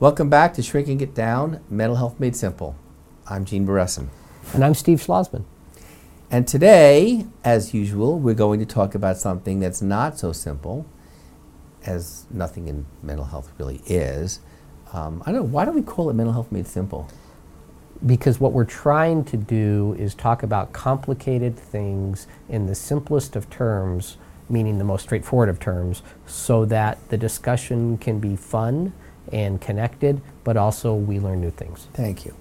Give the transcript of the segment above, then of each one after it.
Welcome back to Shrinking It Down Mental Health Made Simple. I'm Gene Beresin. And I'm Steve Schlozman. And today, as usual, we're going to talk about something that's not so simple, as nothing in mental health really is. Um, I don't know, why do we call it Mental Health Made Simple? Because what we're trying to do is talk about complicated things in the simplest of terms, meaning the most straightforward of terms, so that the discussion can be fun and connected, but also we learn new things. Thank you.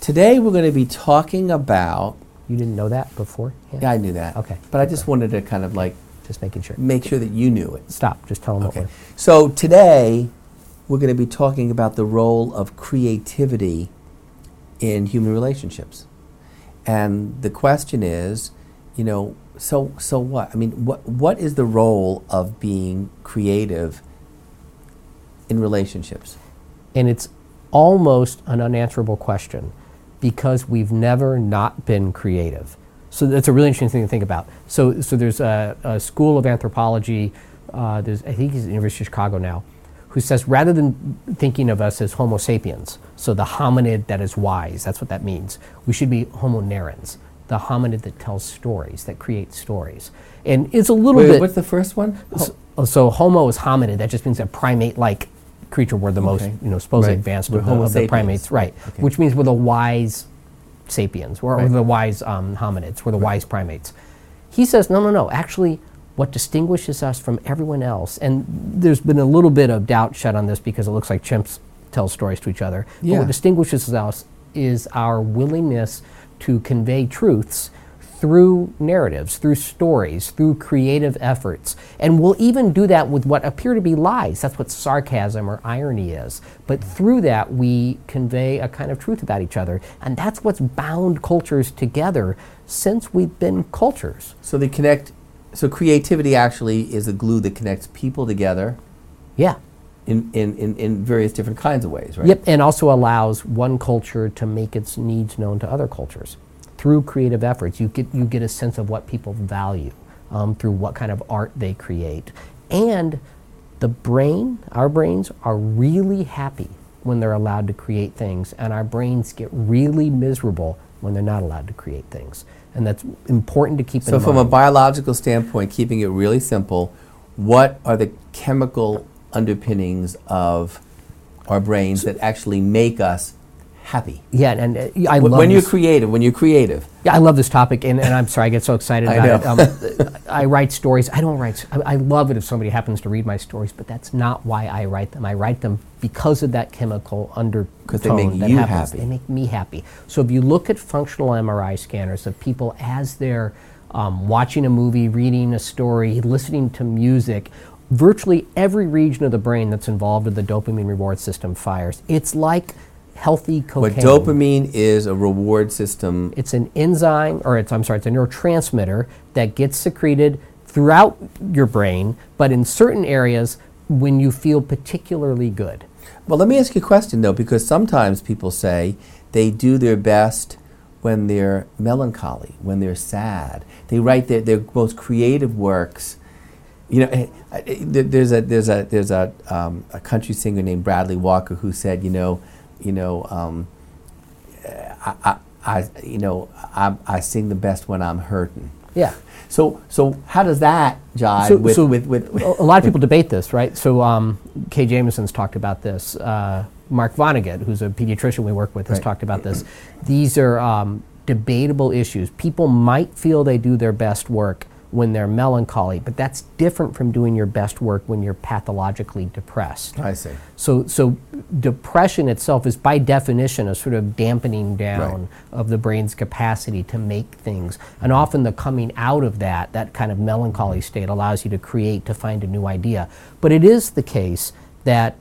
Today we're going to be talking about. You didn't know that before? Yeah, I knew that. Okay. But I just wanted to kind of like Just making sure. make sure that you knew it. Stop. Just tell them Okay. what we're. So today we're going to be talking about the role of creativity in human relationships. And the question is, you know, so so what? I mean, what what is the role of being creative in relationships? And it's almost an unanswerable question because we've never not been creative. So that's a really interesting thing to think about. So, so there's a, a school of anthropology, uh, there's, I think he's at the University of Chicago now, who says rather than thinking of us as Homo sapiens, so the hominid that is wise, that's what that means, we should be Homo narrans, the hominid that tells stories, that creates stories. And it's a little Wait, bit. what's the first one? So, so Homo is hominid. That just means a primate-like creature. We're the most, Okay. you know, supposedly Right. advanced We're of the, Homo of the sapiens. primates, right? Okay. Which means we're the wise sapiens. We're, Right. the wise um, hominids. We're the wise primates. He says, no, no, no. Actually, what distinguishes us from everyone else, and there's been a little bit of doubt shed on this because it looks like chimps tell stories to each other. But Yeah. what distinguishes us is our willingness to convey truths through narratives, through stories, through creative efforts. And we'll even do that with what appear to be lies. That's what sarcasm or irony is. But through that, we convey a kind of truth about each other. And that's what's bound cultures together since we've been cultures. So they connect. So creativity actually is a glue that connects people together Yeah. in, in, in, in various different kinds of ways, right? Yep, and also allows one culture to make its needs known to other cultures. Through creative efforts, you get, you get a sense of what people value um, through what kind of art they create. And the brain, our brains, are really happy when they're allowed to create things, and our brains get really miserable when they're not allowed to create things. And that's important to keep So, in mind. So, from a biological standpoint, keeping it really simple, what are the chemical underpinnings of our brains that actually make us happy? yeah, and uh, I Wh- love when you're this- creative, when you're creative, Yeah, I love this topic, and, and I'm sorry, I get so excited about know. it. Um, I write stories. I don't write. I love it if somebody happens to read my stories, but that's not why I write them. I write them because of that chemical undertone they make that you happens. happy. They make me happy. So if you look at functional MRI scanners of people as they're um, watching a movie, reading a story, listening to music, virtually every region of the brain that's involved in the dopamine reward system fires. It's like healthy cocaine. what dopamine is a reward system. It's an enzyme, or it's, I'm sorry, it's a neurotransmitter that gets secreted throughout your brain, but in certain areas when you feel particularly good. Well, let me ask you a question though, because sometimes people say they do their best when they're melancholy, when they're sad. They write their, their most creative works. You know, eh, eh, there- there's a there's a there's a um, a country singer named Bradley Walker who said, you know, you know, um, I, I, I you know I, I sing the best when I'm hurting. Yeah. So so how does that jive So- with, so with, with, with a a lot of people debate this, right? So um, Kay Jamison's talked about this. Uh, Mark Vonnegut, who's a pediatrician we work with, has Right. talked about this. These are um, debatable issues. People might feel they do their best work when they're melancholy, but that's different from doing your best work when you're pathologically depressed. I see. So, so depression itself is by definition a sort of dampening down of the brain's capacity to make things. And often the coming out of that, that kind of melancholy state, allows you to create, to find a new idea. But it is the case that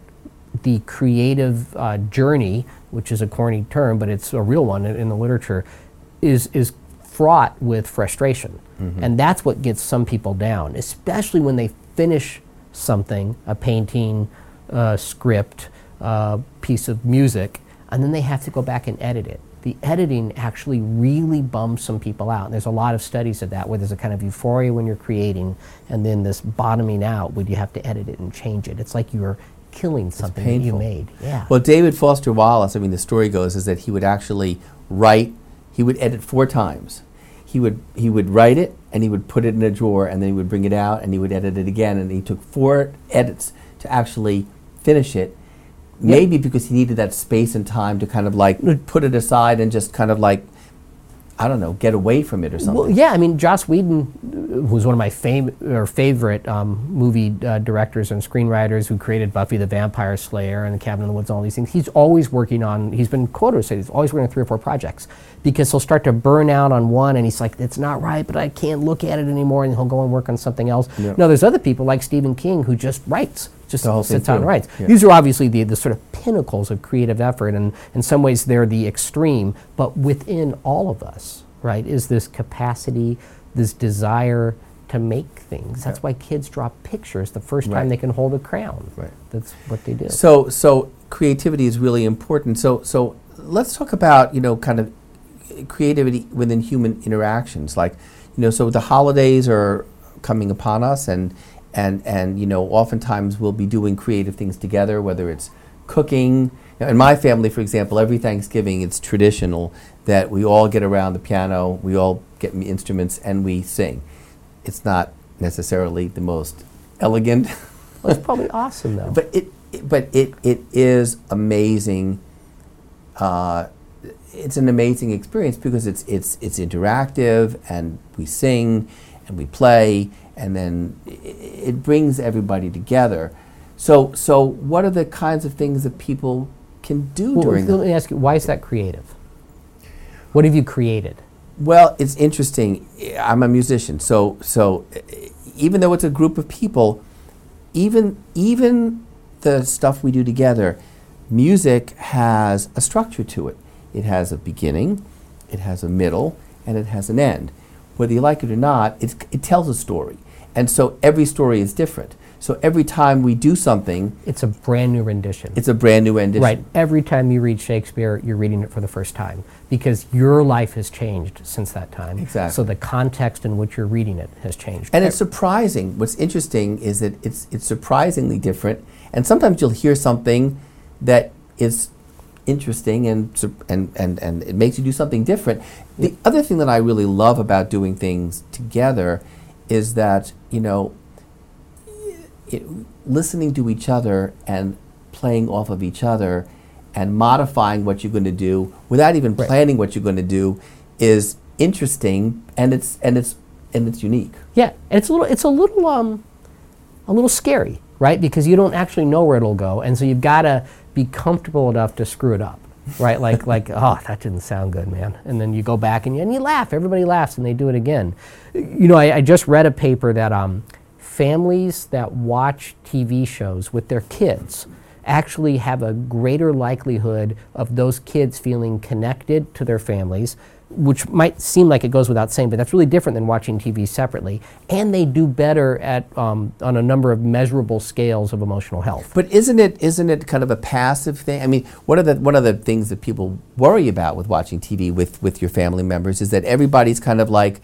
the creative uh, journey, which is a corny term, but it's a real one in, in the literature, is, is fraught with frustration. Mm-hmm. And that's what gets some people down, especially when they finish something, a painting, a script, a piece of music, and then they have to go back and edit it. The editing actually really bums some people out. And there's a lot of studies of that where there's a kind of euphoria when you're creating and then this bottoming out when you have to edit it and change it. It's like you're killing something that you made. Yeah. Well, David Foster Wallace, I mean, the story goes is that he would actually write, he would edit four times. He would, he would write it and he would put it in a drawer and then he would bring it out and he would edit it again. And he took four edits to actually finish it. Maybe because he needed that space and time to kind of like put it aside and just kind of like, I don't know, get away from it or something. Well, yeah, I mean, Joss Whedon, who's one of my fam- or favorite um, movie uh, directors and screenwriters who created Buffy the Vampire Slayer and The Cabin in the Woods and all these things, he's always working on, he's been quoted say he's always working on three or four projects because he'll start to burn out on one and he's like, it's not right, but I can't look at it anymore, and he'll go and work on something else. Yeah. No, there's other people like Stephen King who just writes, just sits down and writes. Yeah. These are obviously the, the sort of pinnacles of creative effort, and in some ways they're the extreme, but within all of us, right, is this capacity, this desire to make things. That's why kids draw pictures the first Right. time they can hold a crown. Right. That's what they do. So, so creativity is really important. So, so let's talk about you know kind of creativity within human interactions. Like, you know, so the holidays are coming upon us, and and and you know, oftentimes we'll be doing creative things together, whether it's cooking. In my family, for example, every Thanksgiving it's traditional that we all get around the piano, we all get instruments, and we sing. It's not necessarily the most elegant. Well, it's probably awesome though. But it, it- but it, it is amazing. Uh, it's an amazing experience because it's it's it's interactive and we sing and we play and then i- i- it brings everybody together. So so what are the kinds of things that people can do Well, during let me ask you, why is that creative? What have you created? Well, it's interesting. I'm a musician, so so even though it's a group of people, even even the stuff we do together, music has a structure to it. It has a beginning, it has a middle, and it has an end. Whether you like it or not, it's, it tells a story, and so every story is different. So every time we do something, It's a brand new rendition. it's a brand new rendition. Right. Every time you read Shakespeare, you're reading it for the first time because your life has changed since that time. Exactly. So the context in which you're reading it has changed. And it's surprising. What's interesting is that it's it's surprisingly different. And sometimes you'll hear something that is interesting and sur- and and, and it makes you do something different. The other thing that I really love about doing things together is that you know it, listening to each other and playing off of each other and modifying what you're going to do without even Right. planning what you're going to do is interesting and it's and it's and it's unique. yeah, and it's a little it's a little um a little scary, right? Because you don't actually know where it'll go, and so you've got to be comfortable enough to screw it up. Right, like, like, oh, that didn't sound good, man. And then you go back and you, and you laugh. Everybody laughs, and they do it again. You know, I, I just read a paper that um, families that watch TV shows with their kids actually have a greater likelihood of those kids feeling connected to their families, which might seem like it goes without saying, but that's really different than watching TV separately. And they do better at um, on a number of measurable scales of emotional health. But isn't it isn't it kind of a passive thing? I mean, one of the one of the things that people worry about with watching TV with with your family members is that everybody's kind of like,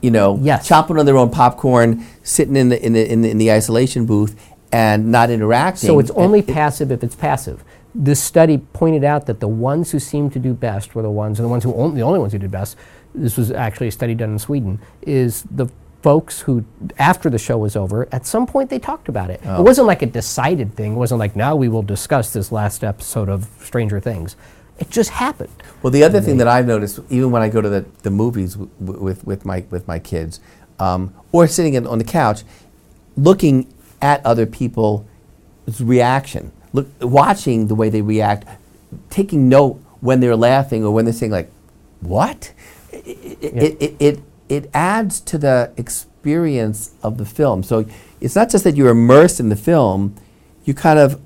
you know, Yes. chomping on their own popcorn, sitting in the in the in the, in the isolation booth and not interacting. So it's And only it- passive if it's passive. This study pointed out that the ones who seemed to do best were the ones, and the ones who only, the only ones who did best. This was actually a study done in Sweden. Is the folks who, after the show was over, at some point they talked about it. Oh. It wasn't like a decided thing. It wasn't like now we will discuss this last episode of Stranger Things. It just happened. Well, the other thing that I've noticed, even when I go to the, the movies w- w- with, with, my, with my kids, um, or sitting in, on the couch, looking at other people's reaction, look, watching the way they react, taking note when they're laughing or when they're saying, like, what? It, it, it, it, it adds to the experience of the film. So it's not just that you're immersed in the film, you kind of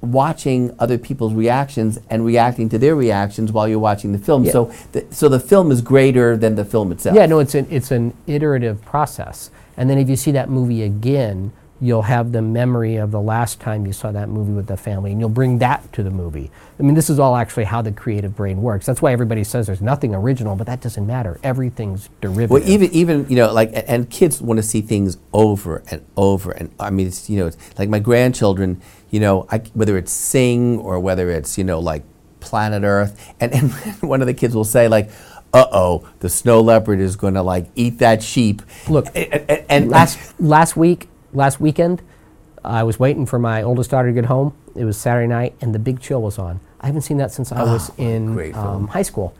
watching other people's reactions and reacting to their reactions while you're watching the film. Yeah. So, the, so the film is greater than the film itself. Yeah, no, it's an it's an iterative process. And then if you see that movie again, you'll have the memory of the last time you saw that movie with the family, and you'll bring that to the movie. I mean, this is all actually how the creative brain works. That's why everybody says there's nothing original, but that doesn't matter. Everything's derivative. Well, even even you know, like, and kids want to see things over and over, and I mean, it's you know, it's like my grandchildren, you know, I, whether it's Sing or whether it's you know, like Planet Earth, and and one of the kids will say like. Uh oh, the snow leopard is going to like eat that sheep. Look, and, and, and last last week, last weekend, I was waiting for my oldest daughter to get home. It was Saturday night, and The Big Chill was on. I haven't seen that since I was Ah, in um, high school,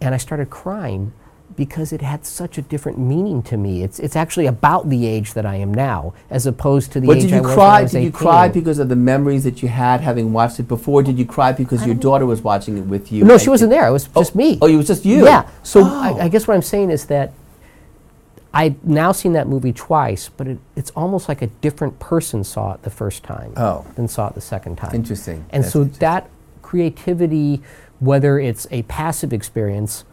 and I started crying because it had such a different meaning to me. It's it's actually about the age that I am now, as opposed to the But age did I you was when I cry? was Did you cry because of the memories that you had having watched it before? Did you cry because your daughter was watching it with you? No, she wasn't there. It was Oh, just me. Oh, it was just you. Yeah. So Oh. I, I guess what I'm saying is that I've now seen that movie twice, but it, it's almost like a different person saw it the first time Oh. than saw it the second time. Interesting. And That's so interesting. that creativity, whether it's a passive experience,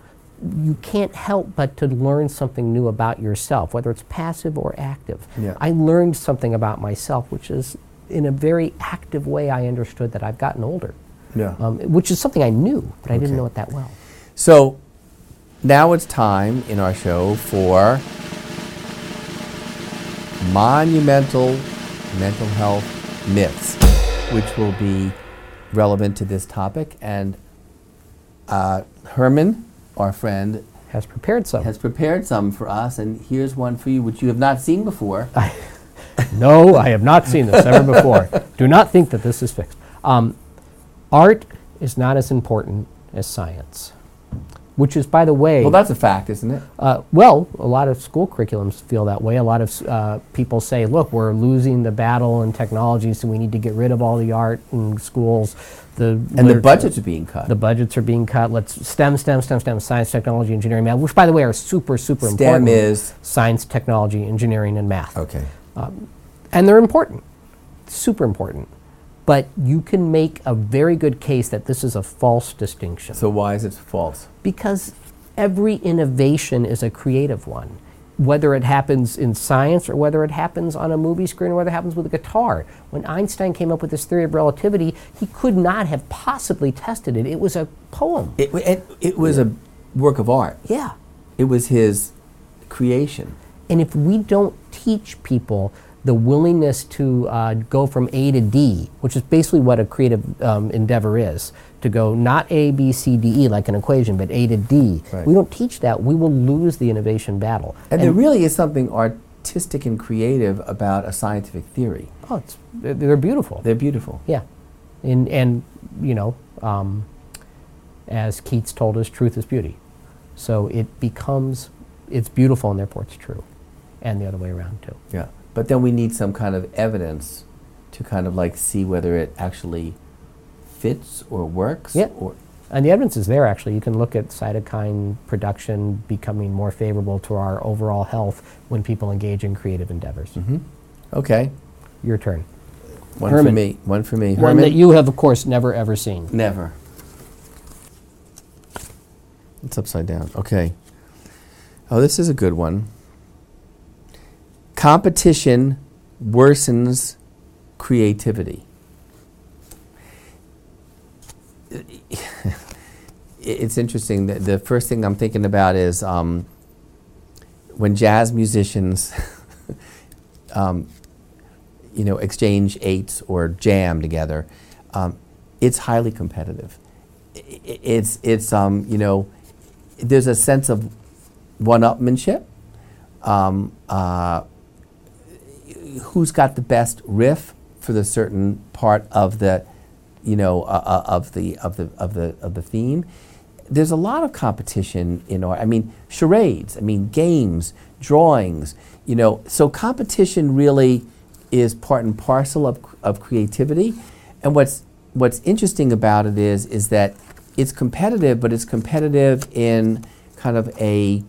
you can't help but to learn something new about yourself, whether it's passive or active. Yeah. I learned something about myself, which is in a very active way I understood that I've gotten older, Yeah. um, which is something I knew, but I Okay. didn't know it that well. So now it's time in our show for monumental mental health myths, which will be relevant to this topic. And uh, Herman, our friend, Has prepared some. has prepared some for us. And here's one for you, which you have not seen before. No, I have not seen this ever before. Do not think that this is fixed. Um, art is not as important as science, which is, by the way, Well, that's a fact, isn't it? uh, well, a lot of school curriculums feel that way. A lot of uh, people say, look, we're losing the battle in technology, so we need to get rid of all the art in schools. The And the budgets are being cut. The budgets are being cut. Let's STEM, STEM, STEM, STEM, science, technology, engineering, math, which, by the way, are super, super STEM important. STEM is science, technology, engineering, and math okay. and they're important, super important. But you can make a very good case that this is a false distinction So why is it false? because every innovation is a creative one. Whether it happens in science or whether it happens on a movie screen or whether it happens with a guitar. When Einstein came up with his theory of relativity, he could not have possibly tested it. It was a poem. It, it, it was a work of art. Yeah. It was his creation. And if we don't teach people the willingness to uh, go from A to D, which is basically what a creative um, endeavor is, to go not A, B, C, D, E like an equation, but A to D, Right. we don't teach that, we will lose the innovation battle. And, there really is something artistic and creative about a scientific theory. oh, it's, they're, they're beautiful. They're beautiful. yeah. And, and you know, um, as Keats told us, truth is beauty. So it becomes, it's beautiful and therefore it's true. And the other way around too. Yeah. But then we need some kind of evidence to kind of like see whether it actually fits or works. Yeah. Or And the evidence is there, actually. You can look at cytokine production becoming more favorable to our overall health when people engage in creative endeavors. Mm-hmm. okay. Your turn. One for me. One for me. One Herman. that you have, of course, never ever seen. Never. It's upside down. Okay. Oh, this is a good one. Competition worsens creativity. It's interesting. The, the first thing I'm thinking about is um, when jazz musicians, um, you know, exchange eights or jam together. Um, it's highly competitive. It's it's um, you know, there's a sense of one-upmanship. Um, uh, who's got the best riff for the certain part of the, you know, uh, uh, of the of the of the of the theme. There's a lot of competition in art. I mean, charades. I mean, games, drawings. You know, so competition really is part and parcel of, of creativity. And what's what's interesting about it is is that it's competitive, but it's competitive in kind of a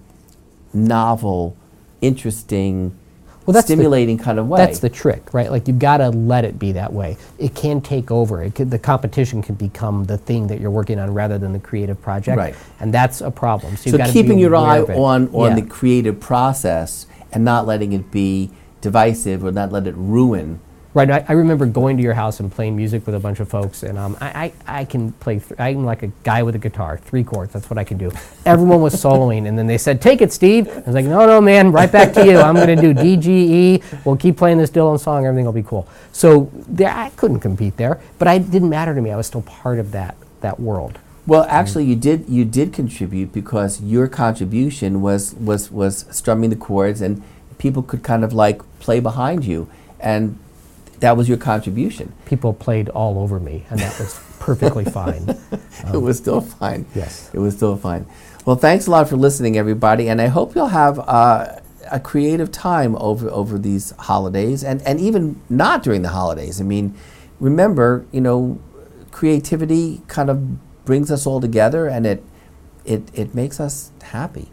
novel, interesting, Well, that's the- stimulating kind of way. That's the trick, right? Like you've got to let it be that way. It can take over. It could, the competition can become the thing that you're working on rather than the creative project, Right. and that's a problem. So, so keeping be your eye on on Yeah. the creative process and not letting it be divisive or not let it ruin. Right. I, I remember going to your house and playing music with a bunch of folks, and um, I, I, I can play. Th- I'm like a guy with a guitar, three chords. That's what I can do. Everyone was soloing, and then they said, "Take it, Steve." I was like, "No, no, man, right back to you. I'm going to do D, G, E. We'll keep playing this Dylan song. Everything will be cool." So there, I couldn't compete there, but I, it didn't matter to me. I was still part of that that world. Well, actually, you did you did contribute because your contribution was was was strumming the chords, and people could kind of like play behind you, and that was your contribution. People played all over me, and that was perfectly fine. it was still fine. Yes. It was still fine. Well, thanks a lot for listening, everybody, and I hope you'll have uh, a creative time over over these holidays, and and even not during the holidays. I mean, remember, you know, creativity kind of brings us all together, and it it it makes us happy.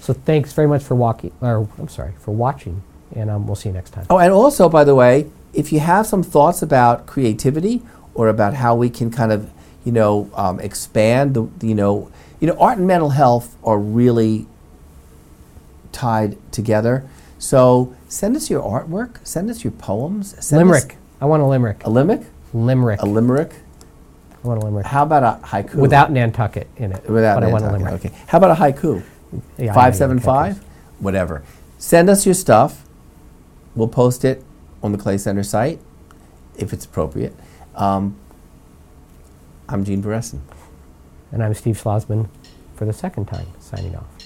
So thanks very much for walking, or I'm sorry, for watching, and um, we'll see you next time. Oh, and also, by the way, if you have some thoughts about creativity or about how we can kind of, you know, um, expand the, you know, you know, art and mental health are really tied together. So send us your artwork, send us your poems. Send limerick. I want a limerick. A limerick? limerick. A limerick? I want a limerick. How about a haiku? Without Nantucket in it. Without but I want a Nantucket, limerick. Okay. How about a haiku? Yeah, Five seven five, whatever. Send us your stuff. We'll post it on the Clay Center site if it's appropriate. Um, I'm Gene Beresin. And I'm Steve Schlozman for the second time signing off.